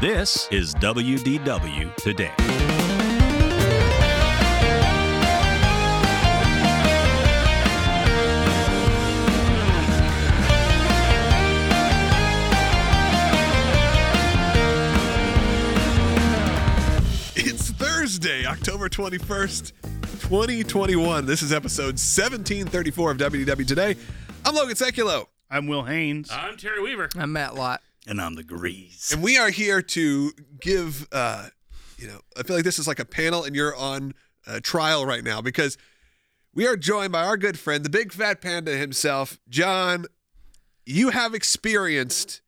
This is WDW Today. It's Thursday, October 21st, 2021. This is episode 1734 of WDW Today. I'm Logan Sekulow. I'm Will Haynes. I'm Terry Weaver. I'm Matt Lott. And I'm the Grease. and we are here to give, uh, you know, I feel like this is like a panel and you're on uh, trial right now because we are joined by our good friend, the big fat panda himself, John. You have experienced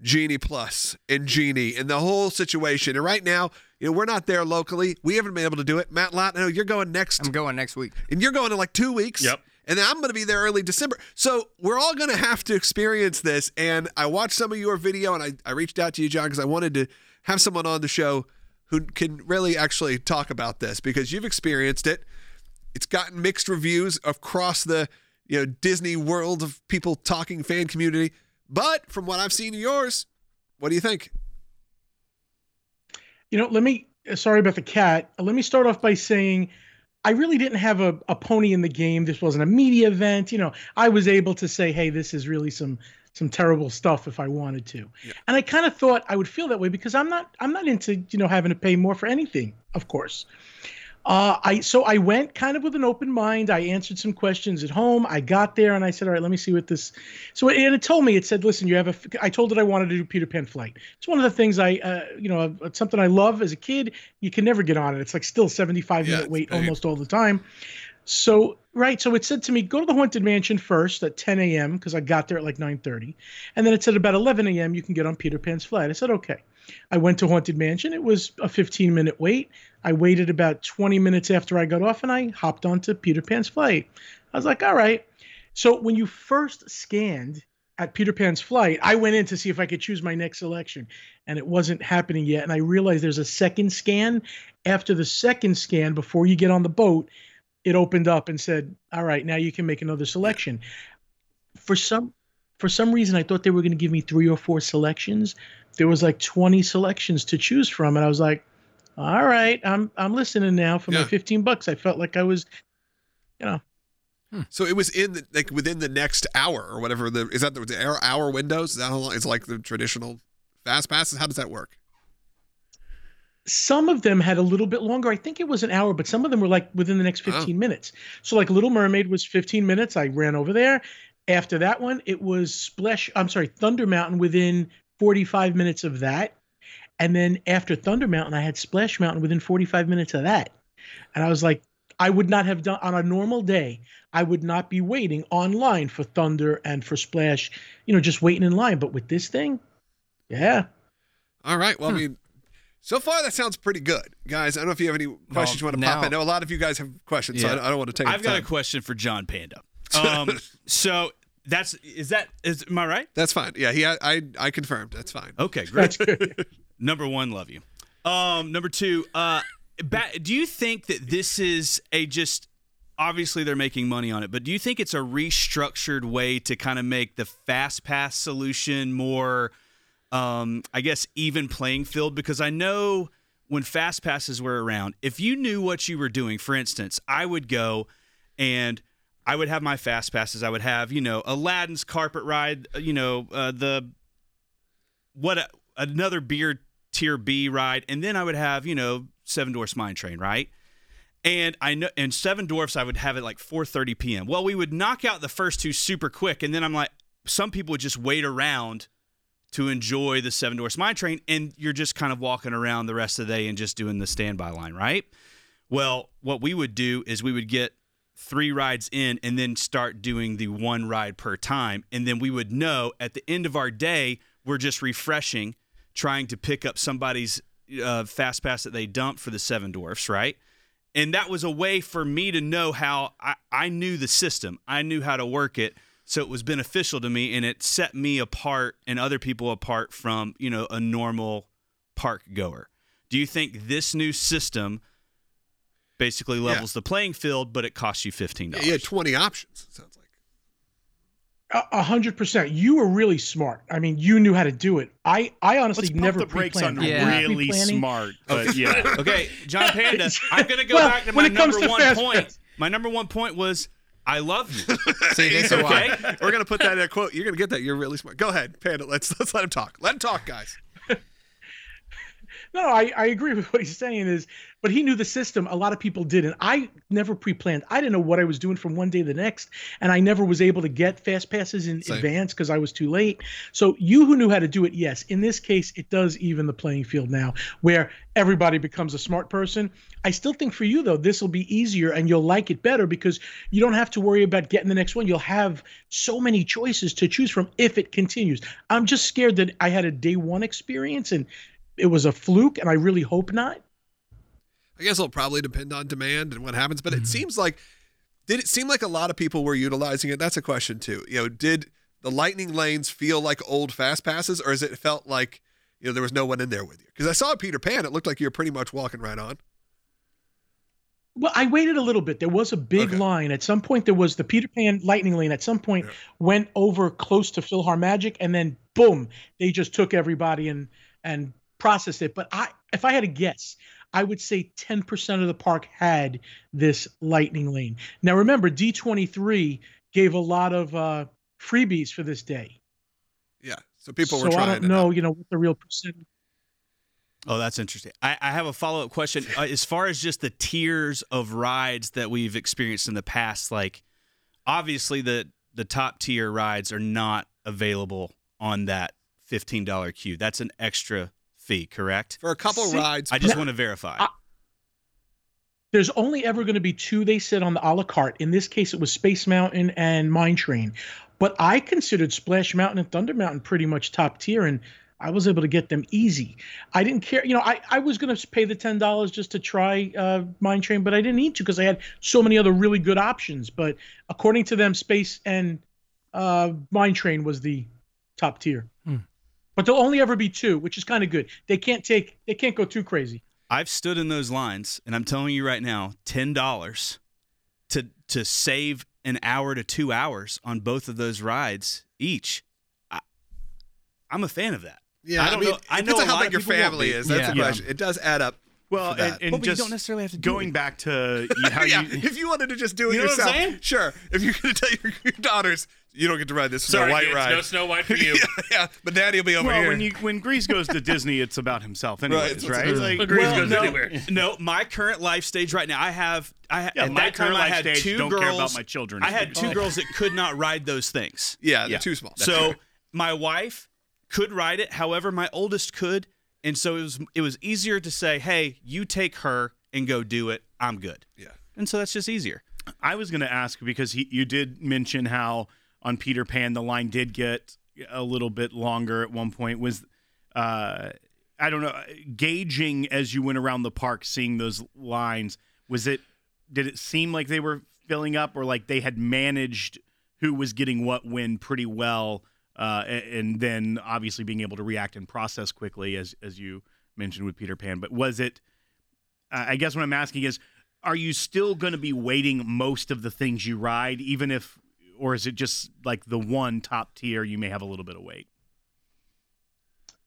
Genie Plus and Genie and the whole situation. And right now, you know, we're not there locally. We haven't been able to do it. Matt Lott, I know you're going next I'm going next week. and you're going in like two weeks. Yep. And then I'm going to be there early December. So we're all going to have to experience this. And I watched some of your video and I, I reached out to you, John, because I wanted to have someone on the show who can really actually talk about this because you've experienced it. It's gotten mixed reviews across the you know Disney world of people talking fan community. But from what I've seen of yours, what do you think? You know, let me, sorry about the cat. Let me start off by saying I really didn't have a, a pony in the game. This wasn't a media event. You know, I was able to say, hey, this is really some some terrible stuff if I wanted to. And I kind of thought I would feel that way because I'm not I'm not into, you know, having to pay more for anything, of course. Uh, I so I went kind of with an open mind. I answered some questions at home. I got there and I said, "All right, let me see what this." So it, and it told me it said, "Listen, you have a." I told it I wanted to do Peter Pan flight. It's one of the things I, uh, you know, it's something I love as a kid. You can never get on it. It's like still 75 Yeah, minute wait almost all the time. So right, so it said to me, go to the Haunted Mansion first at 10 a.m. because I got there at like 9:30, and then it said about 11 a.m. you can get on Peter Pan's flight. I said okay. I went to Haunted Mansion. It was a 15 minute wait. I waited about 20 minutes after I got off, and I hopped onto Peter Pan's flight. I was like, all right. So when you first scanned at Peter Pan's flight, I went in to see if I could choose my next selection, and it wasn't happening yet. And I realized there's a second scan. After the second scan, before you get on the boat, it opened up and said, "All right, now you can make another selection." For some for some reason, I thought they were going to give me three or four selections. There was like 20 selections to choose from, and I was like, "All right, I'm I'm listening now for Yeah. my 15 bucks." I felt like I was, you know, hmm. So it was in the, like within the next hour or whatever. The is that the, the hour, hour windows? Is that how long? It's like the traditional fast passes. How does that work? some of them had a little bit longer. I think it was an hour, but some of them were like within the next Oh. 15 minutes. So like Little Mermaid was 15 minutes. I ran over there. After that one, it was Splash. I'm sorry, Thunder Mountain within 45 minutes of that. And then after Thunder Mountain, I had Splash Mountain within 45 minutes of that. And I was like, I would not have done on a normal day. I would not be waiting online for Thunder and for Splash, you know, just waiting in line. But with this thing, yeah. All right. Well, I mean, so far that sounds pretty good, guys. I don't know if you have any questions you want to pop in. I know a lot of you guys have questions, so I, don't- I don't want to take. I've up got a question for John Panda. Um, so that's is that is am I right? That's fine. Yeah, he. I. I, I confirmed. That's fine. Okay, great. Number one, love you. Um, number two, uh, ba- do you think that this is a just obviously they're making money on it, but do you think it's a restructured way to kind of make the fast pass solution more, um, I guess, even playing field? Because I know when fast passes were around, if you knew what you were doing, for instance, I would go and I would have my fast passes. I would have, you know, Aladdin's carpet ride, uh, you know, uh, the what a, another beer tier B ride, and then I would have you know Seven Dwarfs Mine Train, right? And I know, and Seven Dwarfs, I would have it like 4:30 p.m. Well, we would knock out the first two super quick, and then I'm like, some people would just wait around to enjoy the Seven Dwarfs Mine Train, and you're just kind of walking around the rest of the day and just doing the standby line, right? Well, what we would do is we would get three rides in and then start doing the one ride per time. And then we would know at the end of our day, we're just refreshing, trying to pick up somebody's uh, fast pass that they dumped for the Seven Dwarfs, right? And that was a way for me to know how I, I knew the system, I knew how to work it. So it was beneficial to me and it set me apart and other people apart from, you know, a normal park goer. Do you think this new system basically levels the playing field, but it costs you fifteen dollars? You had 20 options. it Sounds like. A a hundred percent. You were really smart. I mean, you knew how to do it. I, I honestly Let's never the brakes on. Yeah. Really smart. But yeah. Okay, John Panda. I'm gonna go Well, back to when my it comes number to one fast point. pass. My number one point was I love you. See, this is why. Okay. We're gonna put that in a quote. You're gonna get that. You're really smart. Go ahead, Panda. Let's let's let him talk. Let him talk, guys. No, I, I agree with what he's saying is, but he knew the system. A lot of people didn't. I never pre-planned. I didn't know what I was doing from one day to the next, and I never was able to get fast passes in Same. advance because I was too late. So you who knew how to do it, yes. In this case, it does even the playing field now, where everybody becomes a smart person. I still think for you though, this will be easier and you'll like it better because you don't have to worry about getting the next one. You'll have so many choices to choose from if it continues. I'm just scared that I had a day one experience and it was a fluke, and I really hope not. I guess it'll probably depend on demand and what happens, but it mm-hmm. seems like did it seem like a lot of people were utilizing it? That's a question too. You know, did the lightning lanes feel like old fast passes, or is it felt like you know there was no one in there with you? Because I saw Peter Pan, it looked like you were pretty much walking right on. Well, I waited a little bit. There was a big Okay. line. At some point, there was the Peter Pan lightning lane. At some point, Yeah. went over close to PhilharMagic, and then boom, they just took everybody and and processed it. But I, if I had to guess, I would say 10% of the park had this lightning lane. Now, remember, D23 gave a lot of uh, freebies for this day. Yeah, so people so were trying. I don't it know, out. you know, what the real percentage. Oh, that's interesting. I, I have a follow up question. Uh, as far as just the tiers of rides that we've experienced in the past, like obviously the the top tier rides are not available on that fifteen dollar queue. That's an extra fee, correct? for a couple See, rides. I just want to verify. I- There's only ever going to be two they said on the a la carte. In this case, it was Space Mountain and Mine Train. But I considered Splash Mountain and Thunder Mountain pretty much top tier, and I was able to get them easy. I didn't care. You know, I, I was going to pay the $10 just to try uh, Mine Train, but I didn't need to because I had so many other really good options. But according to them, Space and uh, Mine Train was the top tier. But there'll only ever be two, which is kind of good. They can't take, they can't go too crazy. I've stood in those lines, and I'm telling you right now, ten dollars to to save an hour to two hours on both of those rides each. I, I'm a fan of that. yeah, I I, don't mean, know- I it know a how lot big of your family is. That's Yeah. the Yeah. question. It does add up. Well, for that. and, and But we just don't necessarily have to do going it. back to how yeah, you if you wanted to just do it You know what I'm yourself, saying? sure. If you're going to tell your, your daughters, you don't get to ride this Snow Sorry, White kids, ride. no Snow White for you. yeah, yeah, but Daddy will be over well, here. when you when Grease goes to Disney, it's about himself, anyways, it's- right? it's- Like, Grease Well, goes no, anywhere. No, my current life stage right now, I have. I ha- Yeah, at my that time current I life had stage, two don't girls. care about my children. I had two girls that could not ride those things. yeah, they're Yeah. too small. so my wife could ride it. However, my oldest could, and so it was it was easier to say, "Hey, you take her and go do it. I'm good." Yeah. and so that's just easier. I was going to ask because he, you did mention how on Peter Pan the line did get a little bit longer at one point. Was uh, I don't know gauging as you went around the park, seeing those lines. Was it did it seem like they were filling up, or like they had managed who was getting what when pretty well, uh, and then obviously being able to react and process quickly, as as you mentioned with Peter Pan. But was it? I I guess what I'm asking is, are you still going to be waiting most of the things you ride, even if, or is it just like the one top tier you may have a little bit of wait?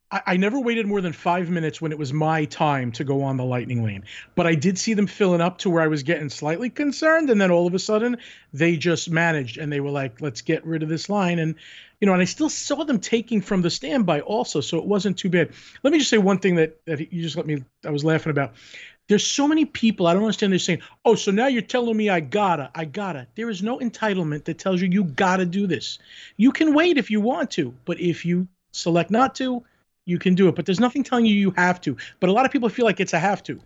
I, I never waited more than five minutes when it was my time to go on the lightning lane. But I did see them filling up to where I was getting slightly concerned, and then all of a sudden they just managed and they were like, "Let's get rid of this line." And you know, and I still saw them taking from the standby also, so it wasn't too bad. Let me just say one thing that that you just let me. I was laughing about. There's so many people I don't understand. They're saying, "Oh, so now you're telling me I gotta, I gotta." There is no entitlement that tells you you gotta do this. You can wait if you want to, but if you select not to, you can do it. But there's nothing telling you you have to. But a lot of people feel like it's a have to.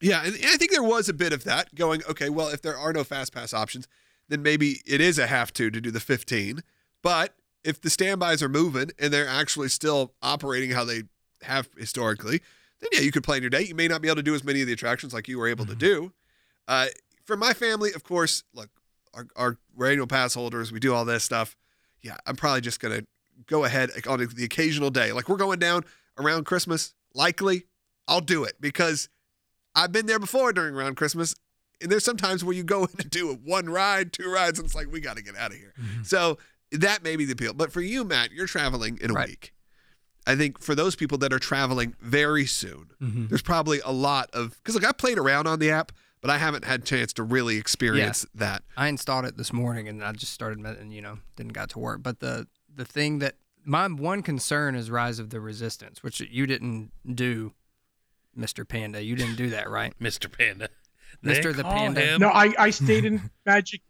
Yeah, and I think there was a bit of that going, okay, well, if there are no fast pass options, then maybe it is a have to to do the 15. But if the standbys are moving and they're actually still operating how they have historically, then yeah, you could plan your day. You may not be able to do as many of the attractions like you were able to do. Uh, for my family, of course, look, our, our we're annual pass holders, we do all this stuff. Yeah, I'm probably just gonna go ahead on the occasional day. Like we're going down around Christmas, likely I'll do it because I've been there before during around Christmas. and there's sometimes where you go in and do one ride, two rides, and it's like we got to get out of here. So that may be the appeal. But for you, Matt, you're traveling in a Right. week. I think for those people that are traveling very soon, Mm-hmm. there's probably a lot of because like I played around on the app, but I haven't had a chance to really experience that. I installed it this morning and I just started, and you know, didn't got to work. But the the thing that my one concern is Rise of the Resistance, which you didn't do, Mister Panda. You didn't do that, right? Mr. Panda. Mr. The Panda. him- No, I, I stayed in Magic.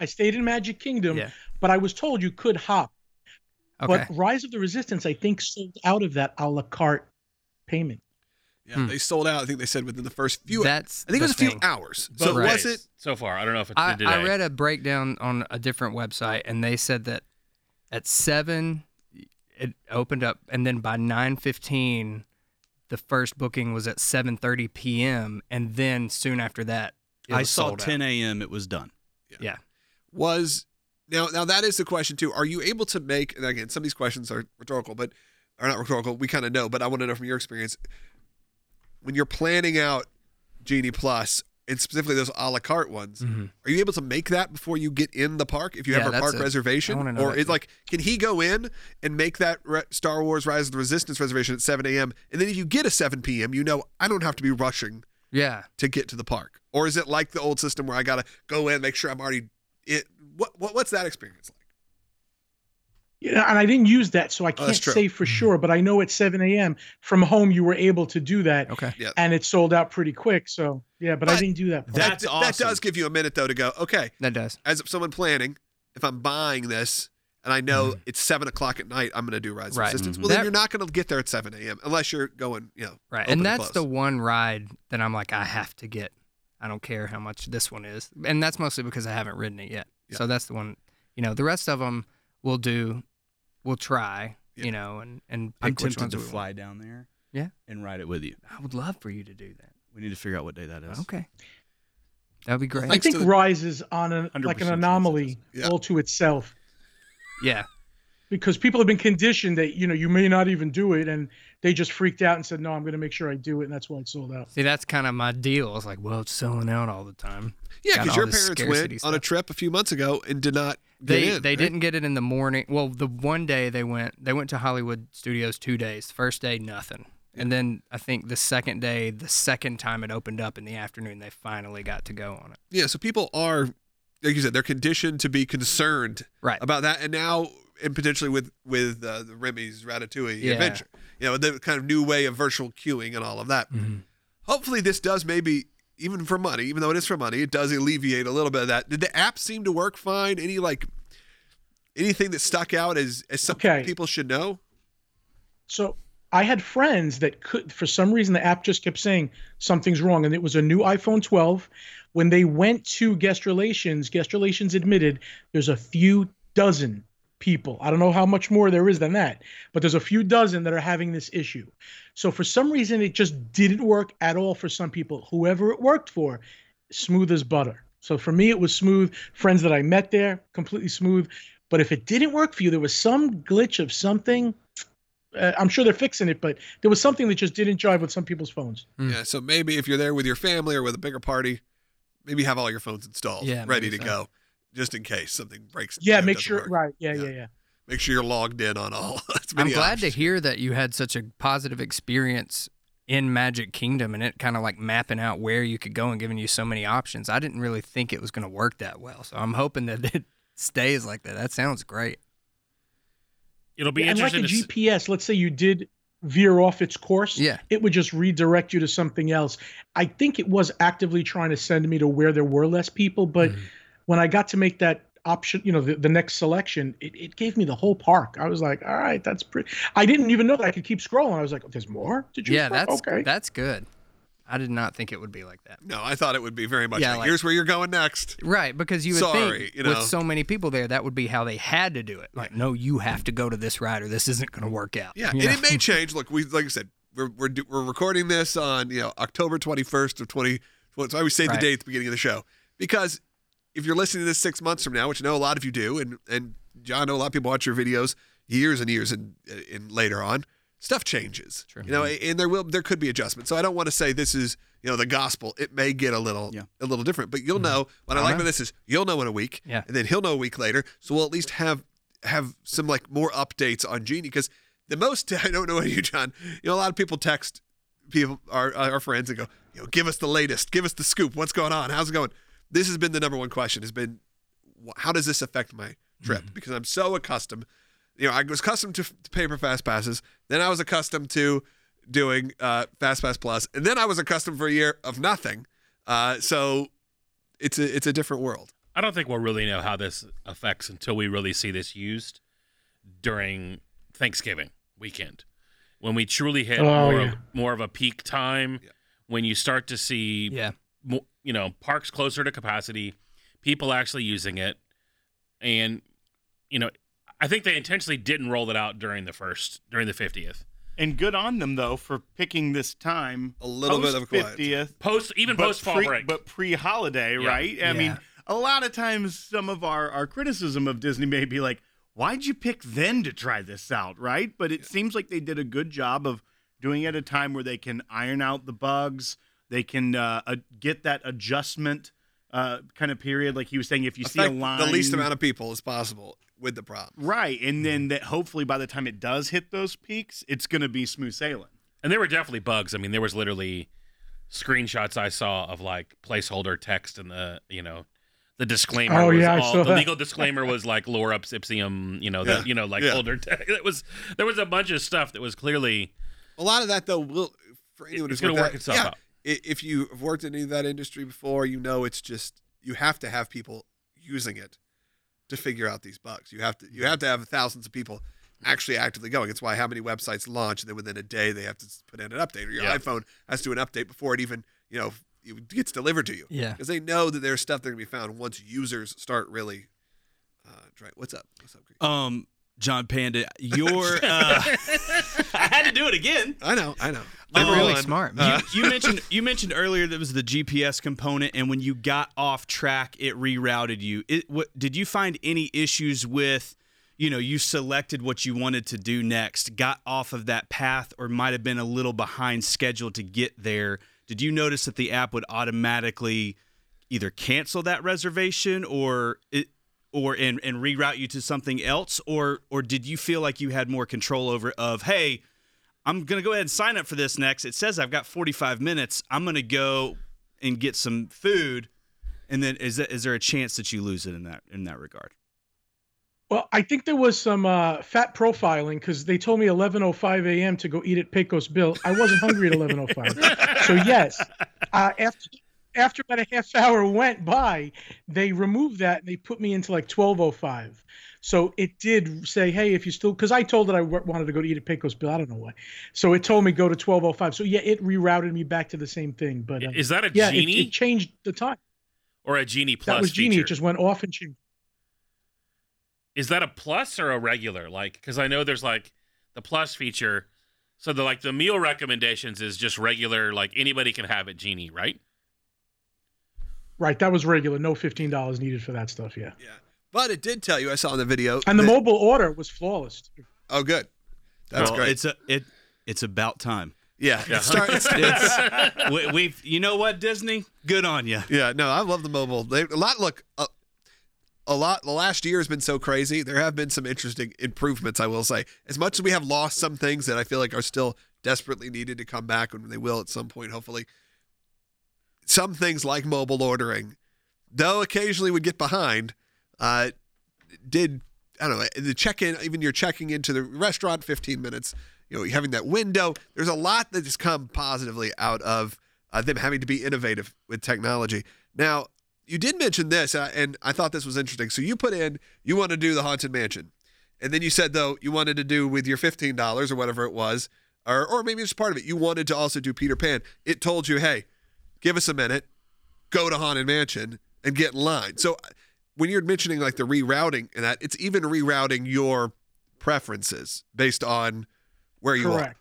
I stayed in Magic Kingdom, Yeah. but I was told you could hop. Okay. But Rise of the Resistance, I think, sold out of that a la carte payment. Yeah, Hmm. they sold out. I think they said within the first few. That's I think it was a few thing. hours. Both So Right. was it? so far? I don't know if it's I, today. I read a breakdown on a different website, and they said that at seven, it opened up, and then by nine fifteen, the first booking was at seven thirty p.m., and then soon after that, it I was saw sold 10 a.m. It was done. Yeah. was now now that is the question too are you able to make and again some of these questions are rhetorical but are not rhetorical we kind of know but i want to know from your experience when you're planning out genie plus and specifically those a la carte ones are you able to make that before you get in the park if you Mm-hmm. Yeah, have a park it. Reservation or like can he go in and make that re- star wars rise of the resistance reservation at 7 a.m and then if you get a 7 p.m you know i don't have to be rushing Yeah. to get to the park or is it like the old system where i gotta go in make sure i'm already it what, what what's that experience like Yeah, and I didn't use that, so I Oh, can't that's true. say for sure. But I know at 7 a.m. from home, you were able to do that, Okay. Yeah. and it sold out pretty quick. So yeah, but, I didn't do that. part. That's that, awesome. That does give you a minute though to go. Okay, That does. as someone planning, if I'm buying this and I know it's seven o'clock at night, I'm going to do Rise of Mm-hmm. Right. Resistance. Mhm. Well, then That- you're not going to get there at seven a.m. unless you're going, you know, Right. open And that's the close. one ride that I'm like, I have to get. I don't care how much this one is. And that's mostly because I haven't ridden it yet. Yeah. So that's the one, you know, the rest of them we'll do, we'll try, Yeah. you know, and, and I'm pick which tempted ones to we want. fly down there. Yeah. And ride it with you. I would love for you to do that. We need to figure out what day that is. Okay. That'd be great. I think to the- Rise is on an like an chance it anomaly Yeah. all to itself yeah. Because people have been conditioned that you know you may not even do it, and they just freaked out and said, "No, I'm going to make sure I do it," and that's why it sold out. See, that's kind of my deal. It's like, well, it's selling out all the time. yeah, because your parents scarcity went on a trip a few months ago and did not get They in. they right? didn't get it in the morning. Well, the one day they went, they went to Hollywood Studios two days. First day, nothing. And then I think the second day, the second time it opened up in the afternoon, they finally got to go on it. Yeah, so people are, like you said, they're conditioned to be concerned Right. about that, and now and potentially with with uh, the Remy's Ratatouille Yeah. adventure, you know, the kind of new way of virtual queuing and all of that. Hopefully, this does maybe even for money, even though it is for money, it does alleviate a little bit of that. Did the app seem to work fine? Any like anything that stuck out as as something Okay. people should know? So I had friends that could, for some reason, the app just kept saying something's wrong, and it was a new iPhone 12. When they went to guest relations, guest relations admitted there's a few dozen people. I don't know how much more there is than that, but there's a few dozen that are having this issue. So for some reason, it just didn't work at all for some people. Whoever it worked for, smooth as butter. So for me, it was smooth. Friends that I met there, completely smooth. But if it didn't work for you, there was some glitch of something. Uh, I'm sure they're fixing it, but there was something that just didn't jive with some people's phones. Mm. Yeah, so maybe if you're there with your family or with a bigger party, maybe have all your phones installed, Yeah, ready to so. go, just in case something breaks. Yeah, make sure. work. Right. Yeah, Yeah. yeah, yeah. Make sure you're logged in on all. I'm glad options. to hear that you had such a positive experience in Magic Kingdom and it kind of like mapping out where you could go and giving you so many options. I didn't really think it was going to work that well. So I'm hoping that it stays like that. That sounds great. It'll be Yeah, and like a interesting to s- GPS, let's say you did veer off its course, Yeah. it would just redirect you to something else. I think it was actively trying to send me to where there were less people, but Mm-hmm. When I got to make that option, you know, the, the next selection, it, it gave me the whole park. I was like, all right, that's pretty. I didn't even know that I could keep scrolling. I was like, there's more to choose Yeah, from? that's okay. that's good. I did not think it would be like that. No, I thought it would be very much. Yeah, like, like- here's where you're going next. Right, because you would Sorry, think you know. with so many people there, that would be how they had to do it. Like, no, you have to go to this ride or this isn't going to work out. Yeah, You and know? it may change. Look, we like I said, we're we're we're recording this on you know October 21st of 20. Well, so I always say the date at the beginning of the show because if you're listening to this six months from now, which I know a lot of you do, and and John, I know a lot of people watch your videos years and years and and later on. stuff changes. You know, mm-hmm. and there will there could be adjustments. So I don't want to say this is you know the gospel. It may get a little Yeah. a little different, but you'll mm-hmm. know. What I like about this is you'll know in a week, Yeah. and then he'll know a week later. So we'll at least have have some like more updates on Genie because the most I don't know you, John. You know, a lot of people text people our our friends and go, you know, give us the latest, give us the scoop. What's going on? How's it going? This has been the number one question. Has been how does this affect my trip? Mm-hmm. Because I'm so accustomed. You know, I was accustomed to, to paper fast passes. Then I was accustomed to doing uh, fast pass plus, and then I was accustomed for a year of nothing. Uh, so it's a it's a different world. I don't think we'll really know how this affects until we really see this used during Thanksgiving weekend, when we truly hit Oh, more, yeah. of, more of a peak time. When you start to see, Yeah. mo- you know, parks closer to capacity, people actually using it, and you know, I think they intentionally didn't roll it out during the first during the fiftieth. And good on them though for picking this time. A little bit of quiet. fiftieth, Post even post fall pre, break. but pre-holiday, Yeah. right? I mean, a lot of times some of our our criticism of Disney may be like, "Why'd you pick then to try this out?" Right? But it seems like they did a good job of doing it at a time where they can iron out the bugs, they can uh, uh, get that adjustment uh, kind of period. Like he was saying, if you see a line, the least amount of people as possible with the problem. right, and then that hopefully by the time it does hit those peaks, it's going to be smooth sailing. And there were definitely bugs. I mean, there was literally screenshots I saw of like placeholder text and the you know the disclaimer. Oh, was yeah, all, the that. legal disclaimer was like lorem ipsum. You know, Yeah, you know like yeah. older text. It was there was a bunch of stuff that was clearly A lot of that though will for anyone It's who's gonna work that- itself yeah, out. I- If you have worked in any of that industry before, you know it's just you have to have people using it to figure out these bugs. You have to you have to have thousands of people actually actively going. It's why how many websites launch and then within a day they have to put in an update or your Yeah. iPhone has to do an update before it even you know it gets delivered to you. Yeah. because they know that there's stuff that can be found once users start really. Uh, try, what's up? What's up? Greg? Um, John Panda, your uh, I had to do it again. I know, I know. They're Number really one, smart. uh, you, you mentioned you mentioned earlier that was the GPS component, and when you got off track, it rerouted you. It, what, did you find any issues with, you know, you selected what you wanted to do next, got off of that path, or might have been a little behind schedule to get there? Did you notice that the app would automatically either cancel that reservation or it? Or and, and reroute you to something else, or or did you feel like you had more control over of hey, I'm gonna go ahead and sign up for this next. It says I've got 45 minutes. I'm gonna go and get some food, and then is that, is there a chance that you lose it in that in that regard? Well, I think there was some uh, fat profiling because they told me 11:05 a.m. to go eat at Pecos Bill. I wasn't hungry at 11:05, so yes. Uh, after after about a half hour went by, they removed that and they put me into like 12:05. So it did say, hey, if you still, because I told it I w- wanted to go to eat at Pecos Bill. I don't know why. So it told me go to 12:05. So yeah, it rerouted me back to the same thing. But uh, is that a yeah, it, genie it changed the time. or a genie plus that was Genie. feature? It just went off and changed. Is that a plus or a regular? Like, because I know there's like the plus feature. So the like the meal recommendations is just regular. Like anybody can have it, genie, right? Right, that was regular. No $15 needed for that stuff. Yeah. Yeah. But it did tell you, I saw in the video. And the that- mobile order was flawless. Oh, good. That's Well, great. It's a it it's about time. yeah. it start- it's- It's we, we've you know what Disney, good on you. yeah. No, I love the mobile. They, a lot. Look, a, a lot. The last year has been so crazy. There have been some interesting improvements. I will say, as much as we have lost some things that I feel like are still desperately needed to come back, and they will at some point, hopefully. Some things like mobile ordering, though occasionally would get behind, uh, did I don't know the check in even you're checking into the restaurant 15 minutes you know having that window there's a lot that has come positively out of uh, them having to be innovative with technology. Now you did mention this and I thought this was interesting. So you put in you want to do the haunted mansion. And then you said though you wanted to do with your $15 or whatever it was or, or maybe it's part of it you wanted to also do Peter Pan. It told you hey give us a minute go to haunted mansion and get in line so when you're mentioning like the rerouting and that, it's even rerouting your preferences based on where you are. Correct.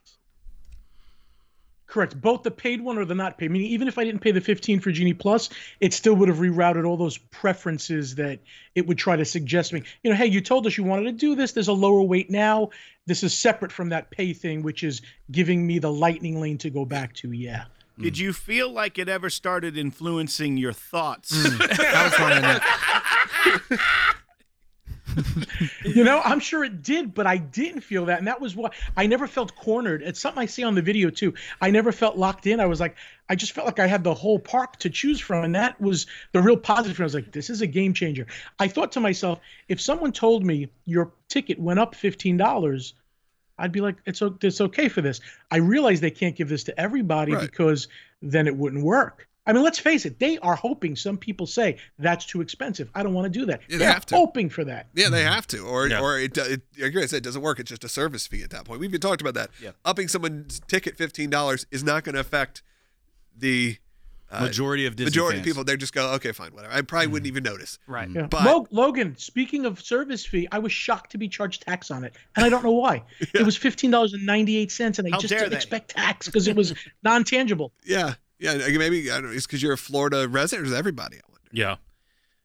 Correct. Both the paid one or the not paid. Meaning, even if I didn't pay the 15 for Genie Plus, it still would have rerouted all those preferences that it would try to suggest me. You know, hey, you told us you wanted to do this. There's a lower weight now. This is separate from that pay thing, which is giving me the lightning lane to go back to. Yeah. Did you feel like it ever started influencing your thoughts? Mm. I was wondering that. you know, I'm sure it did, but I didn't feel that. And that was what I never felt cornered. It's something I see on the video too. I never felt locked in. I was like, I just felt like I had the whole park to choose from. And that was the real positive. I was like, this is a game changer. I thought to myself, if someone told me your ticket went up $15, I'd be like, it's, it's okay for this. I realize they can't give this to everybody Right. because then it wouldn't work. I mean, let's face it, they are hoping some people say that's too expensive. I don't want to do that. Yeah, they They're have to. hoping for that. Yeah, they have to, or Yeah. or it, do- it. Like I said, it doesn't work. It's just a service fee at that point. We've even talked about that. Yeah. Upping someone's ticket fifteen dollars is not going to affect the Uh, majority of Disney majority of people. They just go, okay, fine, whatever. I probably wouldn't mm. even notice. Right. Yeah. But- Lo- Logan, speaking of service fee, I was shocked to be charged tax on it, and I don't know why. It was fifteen dollars and ninety eight cents, and I How just didn't they. expect tax because it was non tangible. Yeah, yeah. Maybe I don't know. It's because you're a Florida resident. Or is everybody? I wonder. Yeah.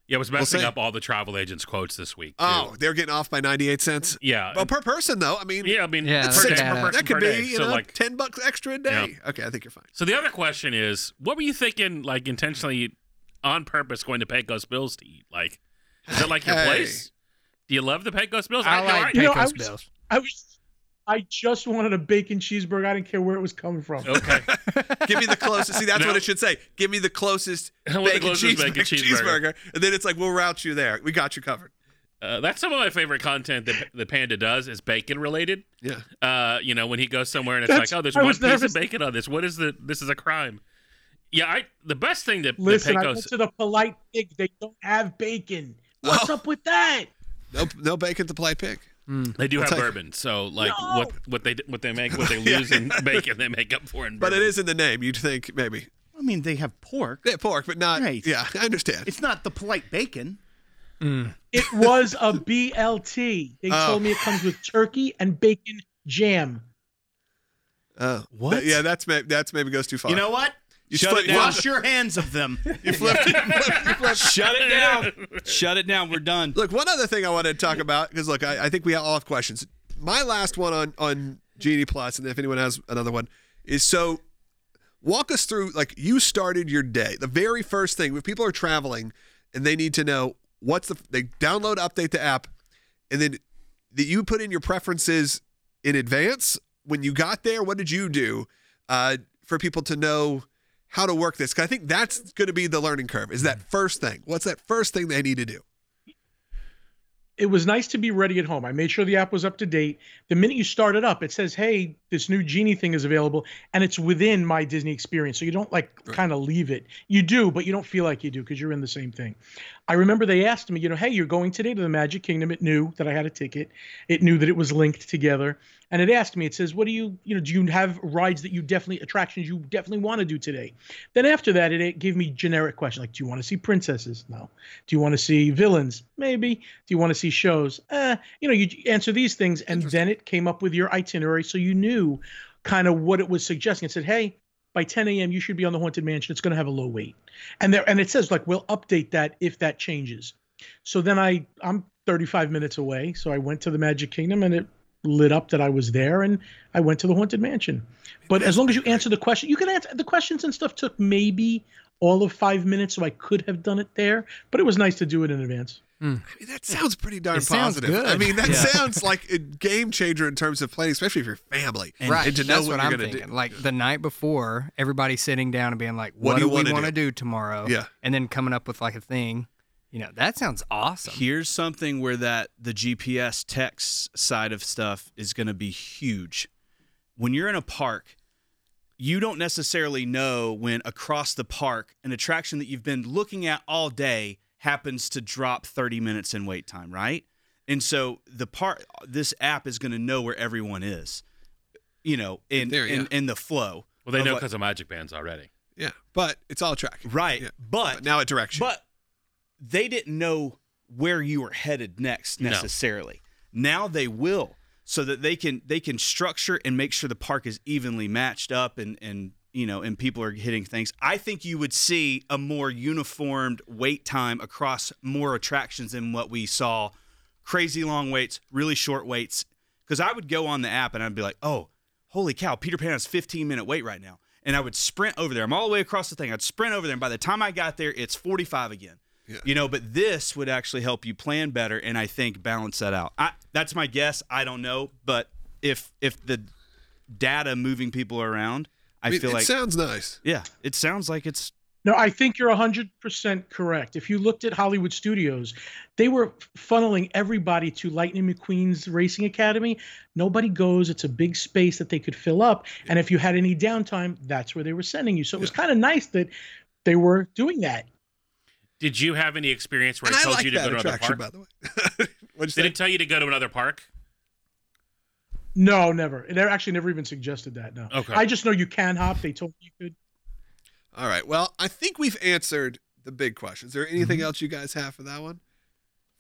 Yeah, it was messing say- up all the travel agents' quotes this week. Too. Oh, they're getting off by ninety eight cents. yeah. Well, per person though. I mean, yeah, I mean, Yeah, per that's day, six- per person that could per be day. you so know like, ten bucks extra a day. Okay, I think you're fine. so the other question is, what were you thinking, like intentionally, on purpose, going to Pecos Bills to eat? Like, is that like your Hey. place? Do you love the Pecos Bills? I no, like You know, Pecos I was- Bills. I was, I just wanted a bacon cheeseburger. I didn't care where it was coming from. Okay. Give me the closest. See, that's No. what it should say. Give me the closest I want the bacon, closest cheeseburger, bacon cheeseburger. and then it's like we'll route you there. We got you covered. Uh, that's some of my favorite content that the Panda does is bacon related. Yeah. Uh, you know, when he goes somewhere and it's That's- like, oh, there's I one piece nervous. of bacon on this. What is the? This is a crime. Yeah, I. The best thing that, that Listen, I Pecos. went to the polite pig. They don't have bacon. What's Oh. up with that? No, no bacon to play pick. They do I'll have tell bourbon, so like No! what what they what they make what they Yeah. lose in bacon, they make up for in But it is in the name. You'd think maybe. I mean, they have pork. Yeah, pork, but not. Right. Yeah, I understand. It's not the polite bacon. Mm. It was a BLT. They Oh. told me it comes with turkey and bacon jam. Oh, What? Th- Yeah, that's that's maybe goes too far. You know what? You Shut split- it down. Wash your hands of them. You flipped. you flipped- you flipped. Shut it down. Shut it down. We're done. Look, one other thing I wanted to talk about because look, I, I think we all have questions. My last one on on Genie Plus, and if anyone has another one, is so walk us through like you started your day. The very first thing when people are traveling and they need to know what's the they download update the app, and then that you put in your preferences in advance when you got there. What did you do uh, for people to know? How to work this? 'Cause I think that's going to be the learning curve. Is that first thing? What's that first thing they need to do? it was nice to be ready at home. I made sure the app was up to date. The minute you start it up, it says, "Hey, this new genie thing is available," and it's within my Disney experience. So you don't like kind of leave it. You do, but you don't feel like you do because you're in the same thing. I remember they asked me, you know, "Hey, you're going today to the Magic Kingdom." It knew that I had a ticket. It knew that it was linked together, and it asked me. It says, "What do you, you know, do you have rides that you definitely attractions you definitely want to do today?" Then after that, it, it gave me generic questions like, "Do you want to see princesses?" No. Do you want to see villains? Maybe. Do you want to see shows? Eh, you know, you answer these things, and then it came up with your itinerary, so you knew kind of what it was suggesting. It said, "Hey, by 10 a.m. you should be on the Haunted Mansion. It's going to have a low wait," and there, and it says like we'll update that if that changes. So then I, I'm 35 minutes away, so I went to the Magic Kingdom, and it lit up that I was there, and I went to the Haunted Mansion. But as long as you answer the question, you can answer the questions and stuff. Took maybe all of five minutes, so I could have done it there. But it was nice to do it in advance. Mm. I mean, that sounds pretty darn It sounds positive. good. I mean, that Yeah. sounds like a game changer in terms of planning, especially if you're family. right. And to know That's what, what, you're I'm going to thinking. do. Like the night before, everybody sitting down and being like, What "What, do do, we want to do?" do tomorrow?" Yeah. And then coming up with like a thing. You know, that sounds awesome. Here's something where that the GPS text side of stuff is going to be huge. When you're in a park, you don't necessarily know when across the park an attraction that you've been looking at all day happens to drop 30 minutes in wait time, right? And so the part this app is going to know where everyone is. You know, in There, in, yeah. in the flow. well, they know because of Magic Bands already. Yeah, but it's all tracking. Right. Yeah. But now it direction. But they didn't know where you were headed next No. necessarily. Now they will, so that they can they can structure and make sure the park is evenly matched up and and you know, and people are hitting things. I think you would see a more uniformed wait time across more attractions than what we saw. Crazy long waits, really short waits. Because I would go on the app and I'd be like, oh, holy cow, Peter Pan has 15 minute wait right now. And I would sprint over there. I'm all the way across the thing. I'd sprint over there. And by the time I got there, it's 45 again. Yeah. You know, but this would actually help you plan better and I think balance that out. I, that's my guess. I don't know. But if if the data moving people around, I, I mean, feel it like it sounds nice. yeah, it sounds like it's No, I think you're 100% correct. If you looked at Hollywood Studios, they were funneling everybody to Lightning McQueen's Racing Academy. Nobody goes. It's a big space that they could fill up. And if you had any downtime, that's where they were sending you. So it was kind of nice that they were doing that. Did you have any experience where And it I told like you to go to another park? by the way. Did say? it tell you to go to another park? No, never. They actually never even suggested that. No. Okay. I just know you can hop. They told me you could. All right. Well, I think we've answered the big questions. Is there Mm-hmm. anything else you guys have for that one?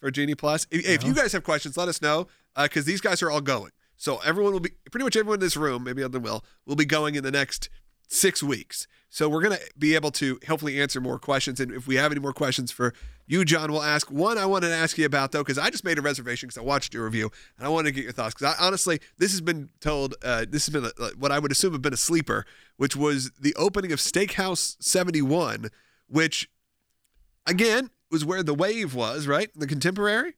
For Genie Plus? If, if you guys have questions, let us know because these guys are all going. So everyone will be, pretty much everyone in this room, maybe other than Will, will be going in the next six weeks. So we're going to be able to hopefully answer more questions. And if we have any more questions for you, John, we'll ask. One I wanted to ask you about, though, because I just made a reservation because I watched your review and I wanted to get your thoughts. Because honestly, this has been told, uh, this has been a, what I would assume have been a sleeper, which was the opening of Steakhouse 71, which, again, was where the wave was, right? The contemporary.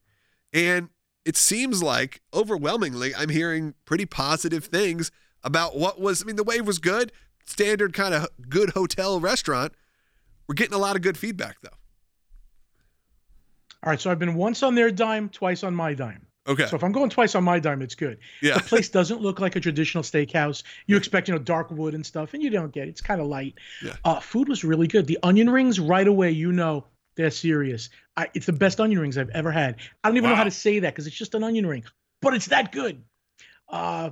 And it seems like overwhelmingly, I'm hearing pretty positive things about what was. I mean, the wave was good, standard kind of good hotel restaurant. We're getting a lot of good feedback, though. All right. So I've been once on their dime, twice on my dime. Okay. So if I'm going twice on my dime, it's good. Yeah. The place doesn't look like a traditional steakhouse. You expect, you know, dark wood and stuff, and you don't get it. It's kind of light. Yeah. Uh, food was really good. The onion rings, right away, you know they're serious. I, it's the best onion rings I've ever had. I don't even know how to say that because it's just an onion ring, but it's that good. Uh,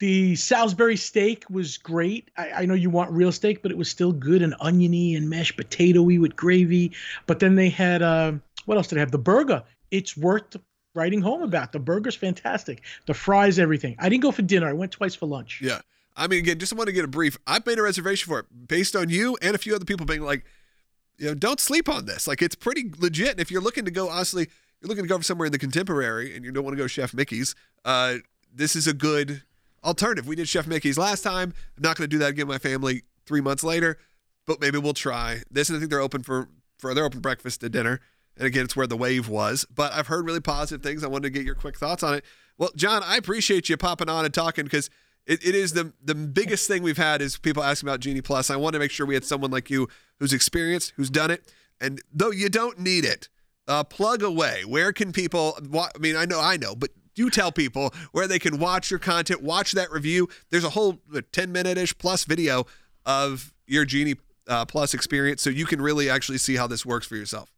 the Salisbury steak was great. I, I know you want real steak, but it was still good and oniony and mashed potatoy with gravy. But then they had uh, what else did they have? The burger. It's worth writing home about. The burger's fantastic. The fries, everything. I didn't go for dinner. I went twice for lunch. Yeah. I mean, again, just want to get a brief. I've made a reservation for it based on you and a few other people being like, you know, don't sleep on this. Like, it's pretty legit. And if you're looking to go, honestly, you're looking to go somewhere in the contemporary and you don't want to go Chef Mickey's, uh, this is a good alternative. We did Chef Mickey's last time. I'm not going to do that again with my family three months later, but maybe we'll try this. And I think they're open for, for they're open breakfast to dinner. And again, it's where the wave was. But I've heard really positive things. I wanted to get your quick thoughts on it. Well, John, I appreciate you popping on and talking because it, it is the the biggest thing we've had is people asking about Genie Plus. I want to make sure we had someone like you who's experienced, who's done it, and though you don't need it, uh, plug away. Where can people? I mean, I know, I know, but you tell people where they can watch your content, watch that review. There's a whole ten minute ish plus video of your Genie uh, Plus experience, so you can really actually see how this works for yourself.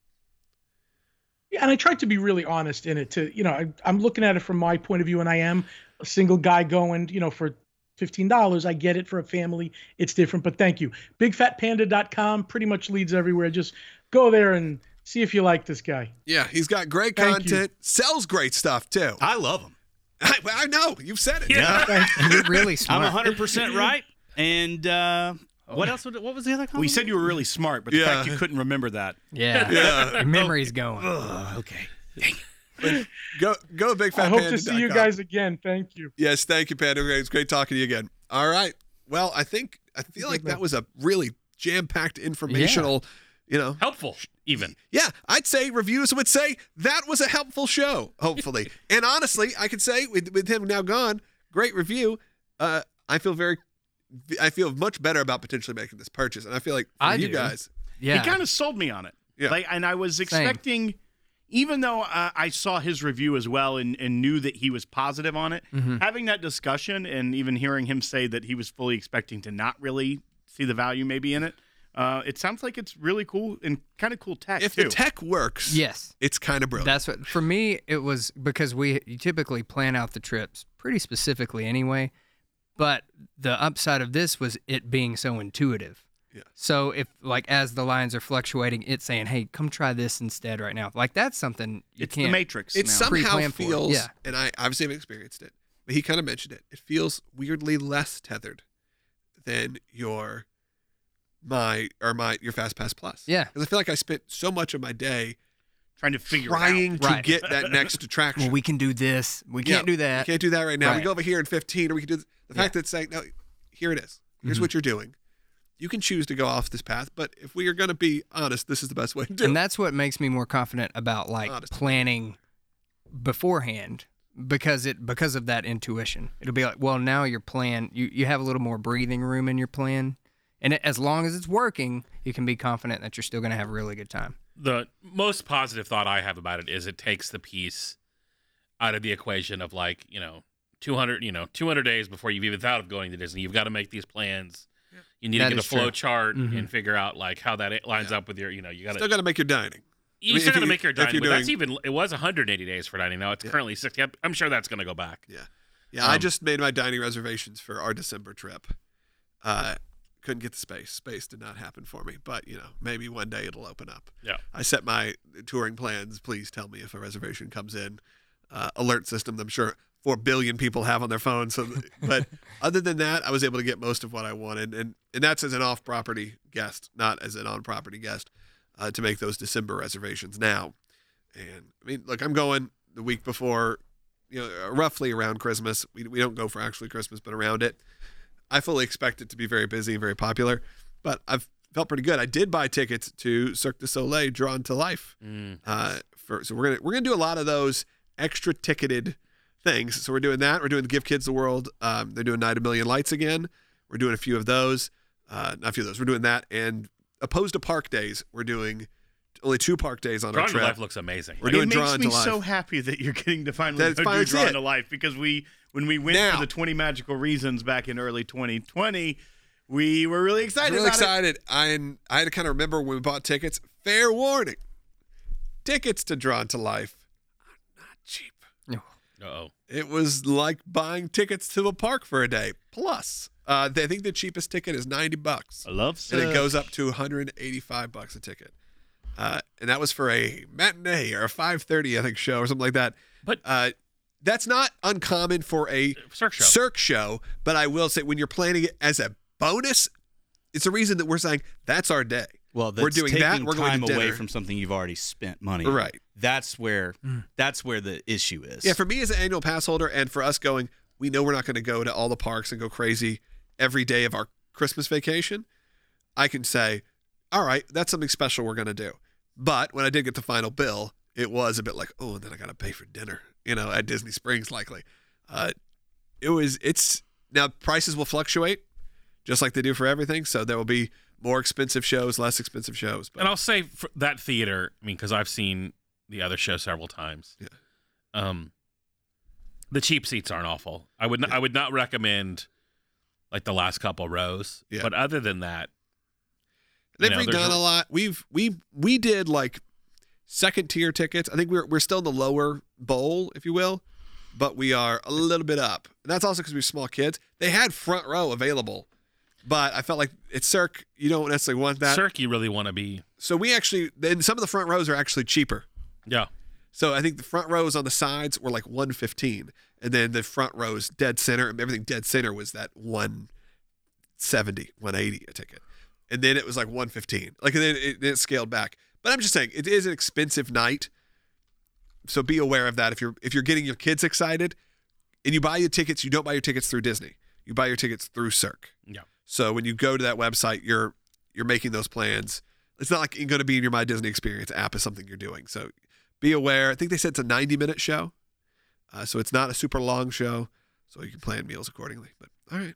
Yeah, and I tried to be really honest in it. To you know, I, I'm looking at it from my point of view, and I am a single guy going, you know, for fifteen dollars. I get it for a family; it's different. But thank you. BigFatPanda.com pretty much leads everywhere. Just go there and see if you like this guy. Yeah, he's got great Thank you. content, sells great stuff too. I love him. I, I know you've said it. Yeah. And you're really smart. I'm smart. 100% right. And uh, what else? Would, what was the other comment? We said you were really smart, but the Yeah. fact you couldn't remember that. Yeah. Yeah. Your memory's going. okay. Go go to Big Fat I hope Panda to see you guys again. Thank you. Yes, thank you, Panda. It's great talking to you again. All right. Well, I think I feel like that was a really jam-packed informational, you know. Helpful, even. Yeah, I'd say reviews would say that was a helpful show, hopefully. and honestly, I could say with with him now gone, great review. Uh I feel very I feel much better about potentially making this purchase. And I feel like for I you do. guys, Yeah. He kind of sold me on it. Yeah. Like, and I was expecting, even though uh, I saw his review as well and, and knew that he was positive on it, Mm-hmm. having that discussion and even hearing him say that he was fully expecting to not really see the value maybe in it, uh, it sounds like it's really cool and kind of cool tech if too. the tech works, yes. it's kind of brilliant. That's what for me it was because we typically plan out the trips pretty specifically anyway. But the upside of this was it being so intuitive. Yeah. So if like as the lines are fluctuating, it's saying, "Hey, come try this instead right now." Like that's something you it's the can't. Matrix. it now. somehow Pre-plan it, feels yeah. and i obviously haven't experienced it but he kind of mentioned it it feels weirdly less tethered than your my or my your Fast Pass Plus. Yeah. because I feel like I spent so much of my day Trying to figure it out. trying to Right. get that next attraction. Well, we can do this. We can't do that. We can't do that right now. We go over here in 15, or we can do the fact that it's saying, no, here it is. Here's Mhm. what you're doing. You can choose to go off this path, but if we are going to be honest, this is the best way to do and it. that's what makes me more confident about like Honest. planning beforehand because it because of that intuition it'll be like well now your plan you, you have a little more breathing room in your plan and it, as long as it's working you can be confident that you're still going to have a really good time the most positive thought I have about it is it takes the piece out of the equation of like you know 200 you know 200 days before you've even thought of going to Disney. You've got to make these plans. You need That to get a is true. flow chart Mhm. and figure out like how that lines up with your you know you got Still to got to make your dining. you I mean, still got to you- make your dining. you're But that's even it was 180 days for dining. Now it's Yeah. currently 60. I'm, I'm sure that's going to go back. Yeah. Yeah, I Um, just made my dining reservations for our December trip. Uh, couldn't get the space. Space did not happen for me, but you know, maybe one day it'll open up. Yeah. I set my touring plans. Please tell me if a reservation comes in. Uh, alert system. I'm sure four billion people have on their phones. So, but other than that, I was able to get most of what I wanted, and and that's as an off-property guest, not as an on-property guest, uh, to make those December reservations now. And I mean, look, I'm going the week before, you know, roughly around Christmas. We we don't go for actually Christmas, but around it. I fully expect it to be very busy and very popular, but I've felt pretty good. I did buy tickets to Cirque du Soleil Drawn to Life. Mm. Uh, for so we're gonna we're gonna do a lot of those extra ticketed things. So we're doing that. We're doing the Give Kids the World. Um, they're doing Night a Million Lights again. We're doing a few of those. Uh, not a few of those. We're doing that. And opposed to park days, we're doing only two park days on Drawn our to trip. Life looks amazing. We're it doing makes Drawn me to Life. so happy that you're getting to finally That's go finally Drawn it. to Life because we when we went Now- for the 20 magical reasons back in early 2020, we were really excited. really about it. excited. I I had to kind of remember when we bought tickets. Fair warning: tickets to Drawn to Life are not cheap. Oh. It was like buying tickets to a park for a day. Plus, uh, I think the cheapest ticket is ninety bucks, I love and it goes up to one hundred eighty-five bucks a ticket. Uh, and that was for a matinee or a five thirty, I think, show or something like that. But- uh, that's not uncommon for a Cirque show. Cirque show. But I will say, when you're planning it as a bonus, it's a reason that we're saying that's our day. Well, We're doing that, we're going time to away from something you've already spent money. on. Right. That's where that's where the issue is. Yeah, for me as an annual pass holder, and for us going, we know we're not going to go to all the parks and go crazy every day of our Christmas vacation. I can say, all right, that's something special we're going to do. But when I did get the final bill, it was a bit like, oh, and then I got to pay for dinner, you know, at Disney Springs, likely. Uh, it was, it's now prices will fluctuate just like they do for everything. So there will be more expensive shows, less expensive shows. But And I'll say for that theater, I mean, because I've seen the other show several times. Yeah. Um, the cheap seats aren't awful. I would n- I would not recommend like the last couple rows. Yeah. But other than that, They've You know, redone a- lot. We've we we did like second tier tickets. I think we're we're still in the lower bowl, if you will, but we are a little bit up. And that's also because we're small kids. They had front row available, but I felt like it's Cirque. You don't necessarily want that. Cirque, you really want to be. So we actually then some of the front rows are actually cheaper. Yeah. So I think the front rows on the sides were like 115, and then the front rows dead center, everything dead center was that 170, 180 a ticket, and then it was like 115. Like and then it, then it scaled back. But I'm just saying it is an expensive night, so be aware of that. If you're if you're getting your kids excited, and you buy your tickets, you don't buy your tickets through Disney. You buy your tickets through Cirque. Yeah. So when you go to that website, you're you're making those plans. It's not like you're going to be in your My Disney Experience app is something you're doing. So be aware. I think they said it's a 90 minute show, uh, so it's not a super long show. So you can plan meals accordingly. But all right,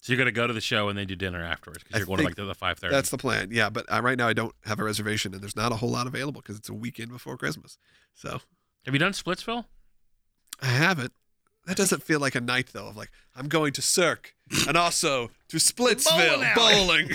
So you're gonna go to the show and then do dinner afterwards because you're going to like to the five thirty. that's the plan. Yeah, but uh, right now I don't have a reservation, and there's not a whole lot available because it's a weekend before Christmas. So Have you done Splitsville? I haven't. That doesn't feel like a night though. Of like I'm going to Cirque and also to Splitsville bowling.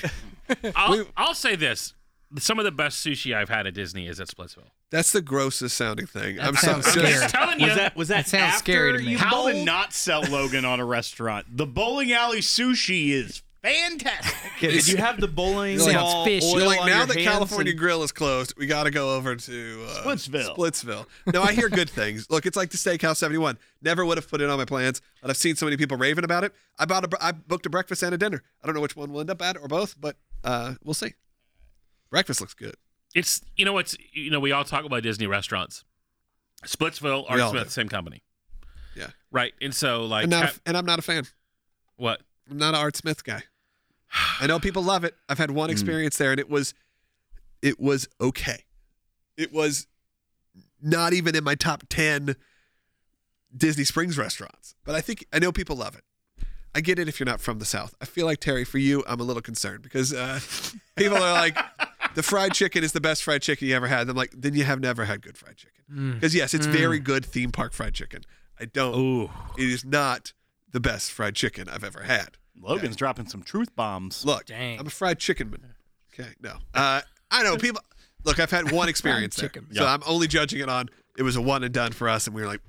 I'll, I'll say this: some of the best sushi I've had at Disney is at Splitsville. That's the grossest sounding thing. That I'm so sounds just- scary. Just telling you. was that was that, That sounds after scary to me. you How to not sell Logan on a restaurant? The bowling alley sushi is Fantastic. Did you have the bowling You're like- ball It's fishy. oil You're like on now your that hands California and- Grill is closed, we got to go over to uh, Splitsville. Splitsville. No, I hear good things. Look, it's like the Steakhouse 71. Never would have put it on my plans, but I've seen so many people raving about it. I bought a, I booked a breakfast and a dinner. I don't know which one we'll end up at or both, but uh, we'll see. Breakfast looks good. It's you know what's you know we all talk about Disney restaurants. Splitsville, We Art all Smith, do. same company. Yeah. Right. And so like And, not a- ha- and I'm not a fan. what? I'm not an Art Smith guy. I know people love it. I've had one mm. experience there, and it was, it was okay. It was not even in my top ten Disney Springs restaurants, but I think I know people love it. I get it if you're not from the South. I feel like Terry, for you, I'm a little concerned because uh, people are like, the fried chicken is the best fried chicken you ever had. And I'm like, then you have never had good fried chicken. Mm. Because yes, it's very mm. good theme park fried chicken. I don't. Ooh. It is not the best fried chicken I've ever had. Logan's dropping some truth bombs. Look, Dang. I'm a fried chicken man. Okay, no. Uh, I know people. Look, I've had one experience there, chicken. so I'm only judging it on. It was a one and done for us, and we were like,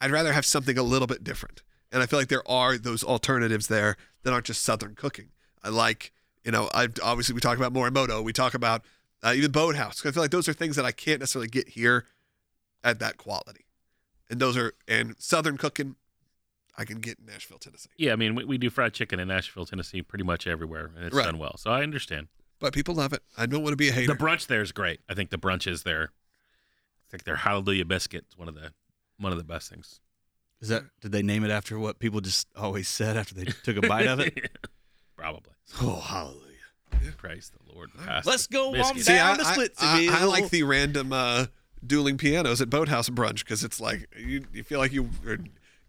I'd rather have something a little bit different. And I feel like there are those alternatives there that aren't just Southern cooking. I like, you know, I obviously we talk about Morimoto, we talk about uh, even Boathouse. I feel like those are things that I can't necessarily get here at that quality, and those are and Southern cooking. I can get in Nashville, Tennessee, Yeah, I mean we, we do fried chicken in Nashville, Tennessee, pretty much everywhere, and it's Right. done well. So I understand. but people love it. I don't want to be a hater. The brunch there is great. I think the brunch is there. I think their Hallelujah biscuit is one of the one of the best things. Is that did they name it after what people just always said after they took a bite of it? Probably. Oh, hallelujah! Praise the Lord. Pass Let's the go on biscuit. See, I, down to I- Splitsville. I, I like the random uh, dueling pianos at Boathouse brunch because it's like you, you feel like you. Or,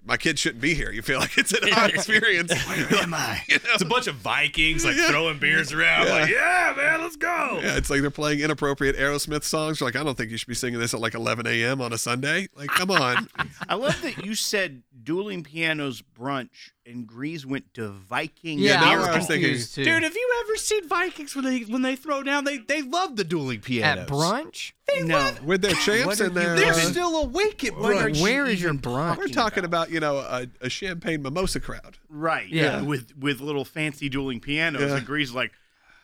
my kid shouldn't be here. You feel like it's an odd experience. Where am I? It's a bunch of Vikings like Yeah. throwing beers around. Yeah. Like, yeah, man, let's go. Yeah, it's like they're playing inappropriate Aerosmith songs. You're like, I don't think you should be singing this at like 11 a.m. on a Sunday. Like, come on. I love that you said dueling pianos brunch and Grace went to Viking. Yeah, that's I was I thinking. confused too. Dude, have you ever seen Vikings when they when they throw down? They they love the dueling pianos. at brunch? no. With their champs What and their. They're uh, still awake at brunch. you Where is your brunch? we're talking about, you know, a, a champagne mimosa crowd. Right. Yeah. With with little fancy dueling pianos. Yeah. And Grease like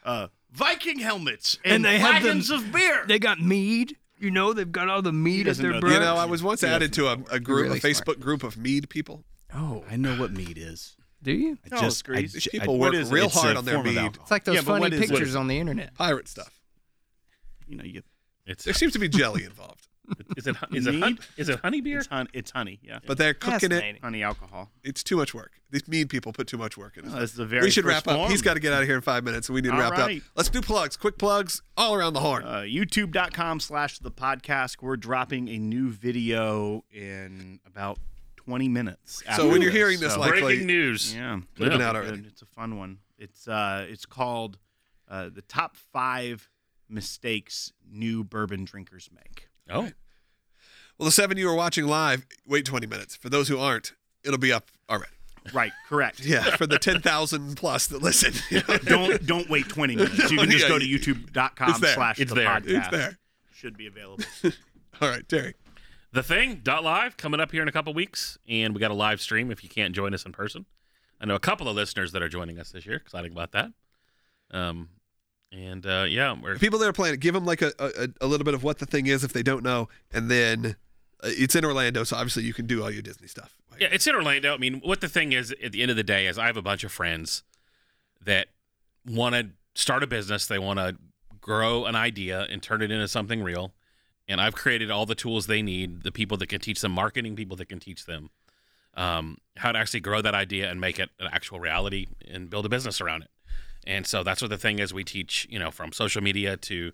uh, Viking helmets and, And they have them- wagons of beer. They got mead. You know, they've got all the mead at doesn't their brunch. You know, I was once added to a, a group, really a Facebook smart. group of mead people. Oh, I know what mead is. do you? I No, just, I, Grease. These ju- I- people work is real hard on their form mead. It's like those Yeah, funny what is- pictures is on the internet. Pirate stuff. you know, you It's There seems to be jelly involved, is it is it Mead? hun- is it honey beer? it's, hun- it's honey. Yeah. but they're cooking it. Honey alcohol. It's too much work. These mead people put too much work in it. Oh, that's the very we should wrap up. form. He's got to get out of here in five minutes, and we need to All wrap right. up. Let's do plugs, quick plugs, all around the horn. Uh, YouTube.com slash the podcast. We're dropping a new video in about 20 minutes. so after when you're hearing this, So- likely Breaking news. yeah, Living yeah, out good. already. It's a fun one. It's uh, it's called uh, the top five mistakes new bourbon drinkers make. Oh, well, the seven you are watching live, wait 20 minutes. For those who aren't, it'll be up already. Right, correct. Yeah, for the 10,000 plus that listen. you know. don't don't wait 20 minutes. You can just go to youtube.com It's there. slash It's the there. podcast. It's there. Should be available. All right, Terry. The thing dot live coming up here in a couple weeks, and we got a live stream if you can't join us in person. I know a couple of listeners that are joining us this year. Exciting about that. Um, and uh, yeah, we're people that are playing it, give them like a, a, a little bit of what the thing is if they don't know, and then uh, it's in Orlando, so obviously you can do all your Disney stuff. Yeah, it's in Orlando. I mean, what the thing is at the end of the day is I have a bunch of friends that want to start a business. They want to grow an idea and turn it into something real. And I've created all the tools they need, the people that can teach them marketing, people that can teach them um, how to actually grow that idea and make it an actual reality and build a business around it. And so that's what the thing is. We teach, you know, from social media to,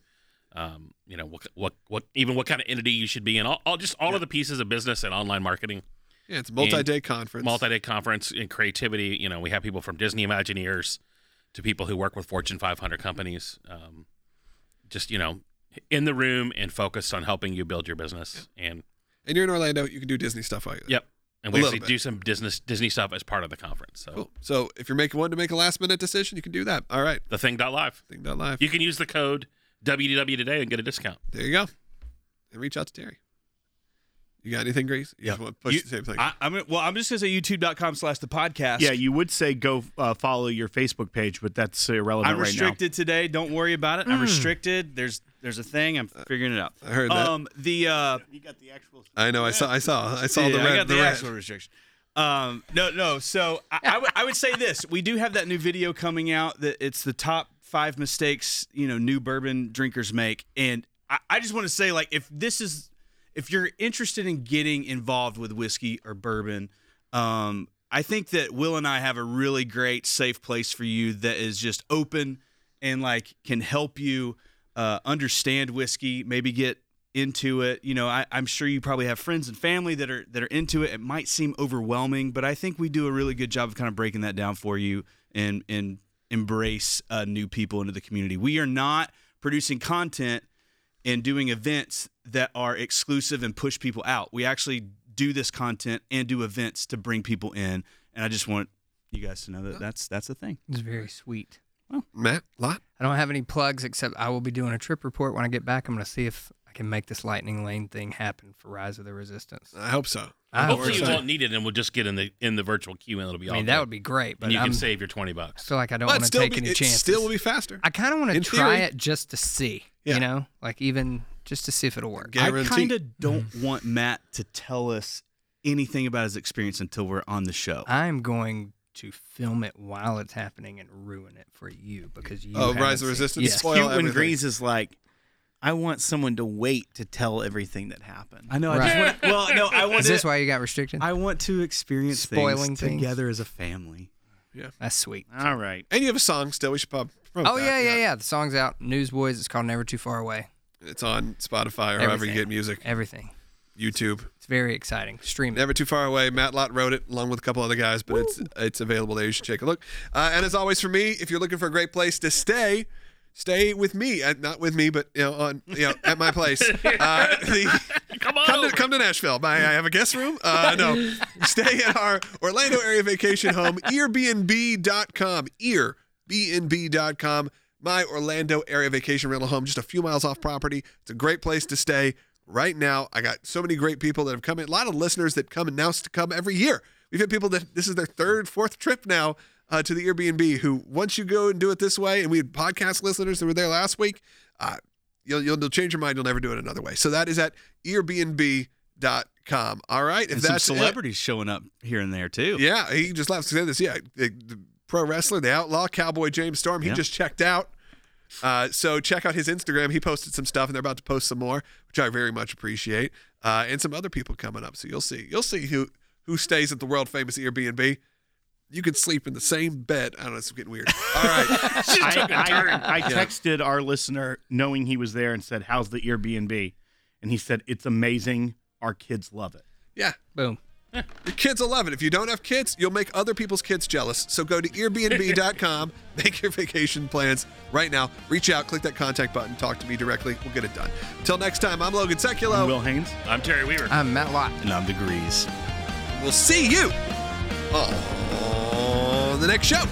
um, you know, what, what, what, even what kind of entity you should be in. All, all just all of the pieces of business and online marketing Yeah, it's a multi-day conference. multi-day conference in creativity. You know, we have people from Disney Imagineers to people who work with Fortune 500 companies. Um, just you know, in the room and focused on helping you build your business. And and you're in Orlando, you can do Disney stuff you're there. yep, and we actually do some Disney Disney stuff as part of the conference. So Cool. So if you're making one to make a last minute decision, you can do that. All right. the thing dot live. Thing dot live. You can use the code WDW today and get a discount. There you go. And reach out to Terry. You got anything, Grace? You Yeah. just want to push You- the same thing. I, I'm well. I'm just gonna say YouTube.com slash the podcast. Yeah, you would say go uh, follow your Facebook page, but that's irrelevant I'm right now. restricted today. Don't worry about it. I'm restricted. There's there's a thing. I'm figuring it out. I heard that. Um, the uh, You got the actual. I know. I saw. I saw. I saw the Yeah, red. I got the, red. actual restriction. Um, no, no. So I, I, would, would say this: we do have that new video coming out. That it's the top five mistakes you know new bourbon drinkers make, and I, I just want to say like if this is if you're interested in getting involved with whiskey or bourbon, um, I think that Will and I have a really great safe place for you that is just open and like can help you uh, understand whiskey, maybe get into it. You know, I, I'm sure you probably have friends and family that are that are into it. It might seem overwhelming, but I think we do a really good job of kind of breaking that down for you and and embrace uh, new people into the community. We are not producing content and doing events that are exclusive and push people out. We actually do this content and do events to bring people in. And I just want you guys to know that that's that's the thing. It's very sweet. Well, Matt, lot. I don't have any plugs except I will be doing a trip report when I get back. I'm going to see if I can make this lightning lane thing happen for Rise of the Resistance. I hope so. I Hopefully, you so. won't need it, and we'll just get in the in the virtual queue, and it'll be I all. mean, good. that would be great, but and you I'm, can save your twenty I bucks. feel like I don't want to take be, any it chances. still will be faster. I kind of want to try theory. it just to see, Yeah. you know, like even just to see if it'll work. Guarantee. I kind of don't mm. want Matt to tell us anything about his experience until we're on the show. I'm going to film it while it's happening and ruin it for you because you. Oh, Rise of seen- Resistance? Yes. Spoil Cute when everything. Grace is like, I want someone to wait to tell everything that happened. I know. Right. I just want. Well, no, I want Is to. this why you got restricted? I want to experience Spoiling things things? together as a family. Yeah, that's sweet. All right. And you have a song still. We should pop. Oh that. yeah, yeah, yeah. The song's out. Newsboys. It's called Never Too Far Away. It's on Spotify or wherever you get music. Everything. YouTube. It's very exciting. Stream it. Never too far away. Matt Lott wrote it along with a couple other guys, but it's it's available there. You should take a look. Uh, and as always, for me, if you're looking for a great place to stay, stay with me. Uh, not with me, but you know, on you know, at my place. Uh, the, Come on, come to come to Nashville. My, I have a guest room. Uh, no, stay at our Orlando area vacation home, earbnb.com. Earbnb.com. My Orlando area vacation rental home, just a few miles off property. It's a great place to stay right now. I got so many great people that have come in. A lot of listeners that come and now to come every year. We've had people that this is their third, fourth trip now uh, to the Airbnb. Who once you go and do it this way, and we had podcast listeners that were there last week. Uh, you'll, you'll you'll change your mind. You'll never do it another way. So that is at Airbnb.com. All right, if And some that's it- celebrities showing up here and there too. yeah, he just left to say this. Yeah, the, the pro wrestler, the outlaw, Cowboy James Storm, he Yeah. just checked out. Uh, so check out his Instagram. He posted some stuff, and they're about to post some more, which I very much appreciate. Uh, and some other people coming up. So you'll see. You'll see who who stays at the world famous Airbnb. You can sleep in the same bed. I don't know. It's getting weird. All right. I, I, I texted our listener knowing he was there and said, How's the Airbnb? And he said, It's amazing. Our kids love it. yeah. Boom. Your kids will love it. If you don't have kids, you'll make other people's kids jealous. So go to Airbnb.com, make your vacation plans right now. Reach out, click that contact button, talk to me directly. We'll get it done. Until next time, I'm Logan Sekulow. I'm Will Haynes. I'm Terry Weaver. I'm Matt Lott. And I'm degrees. We'll see you on the next show.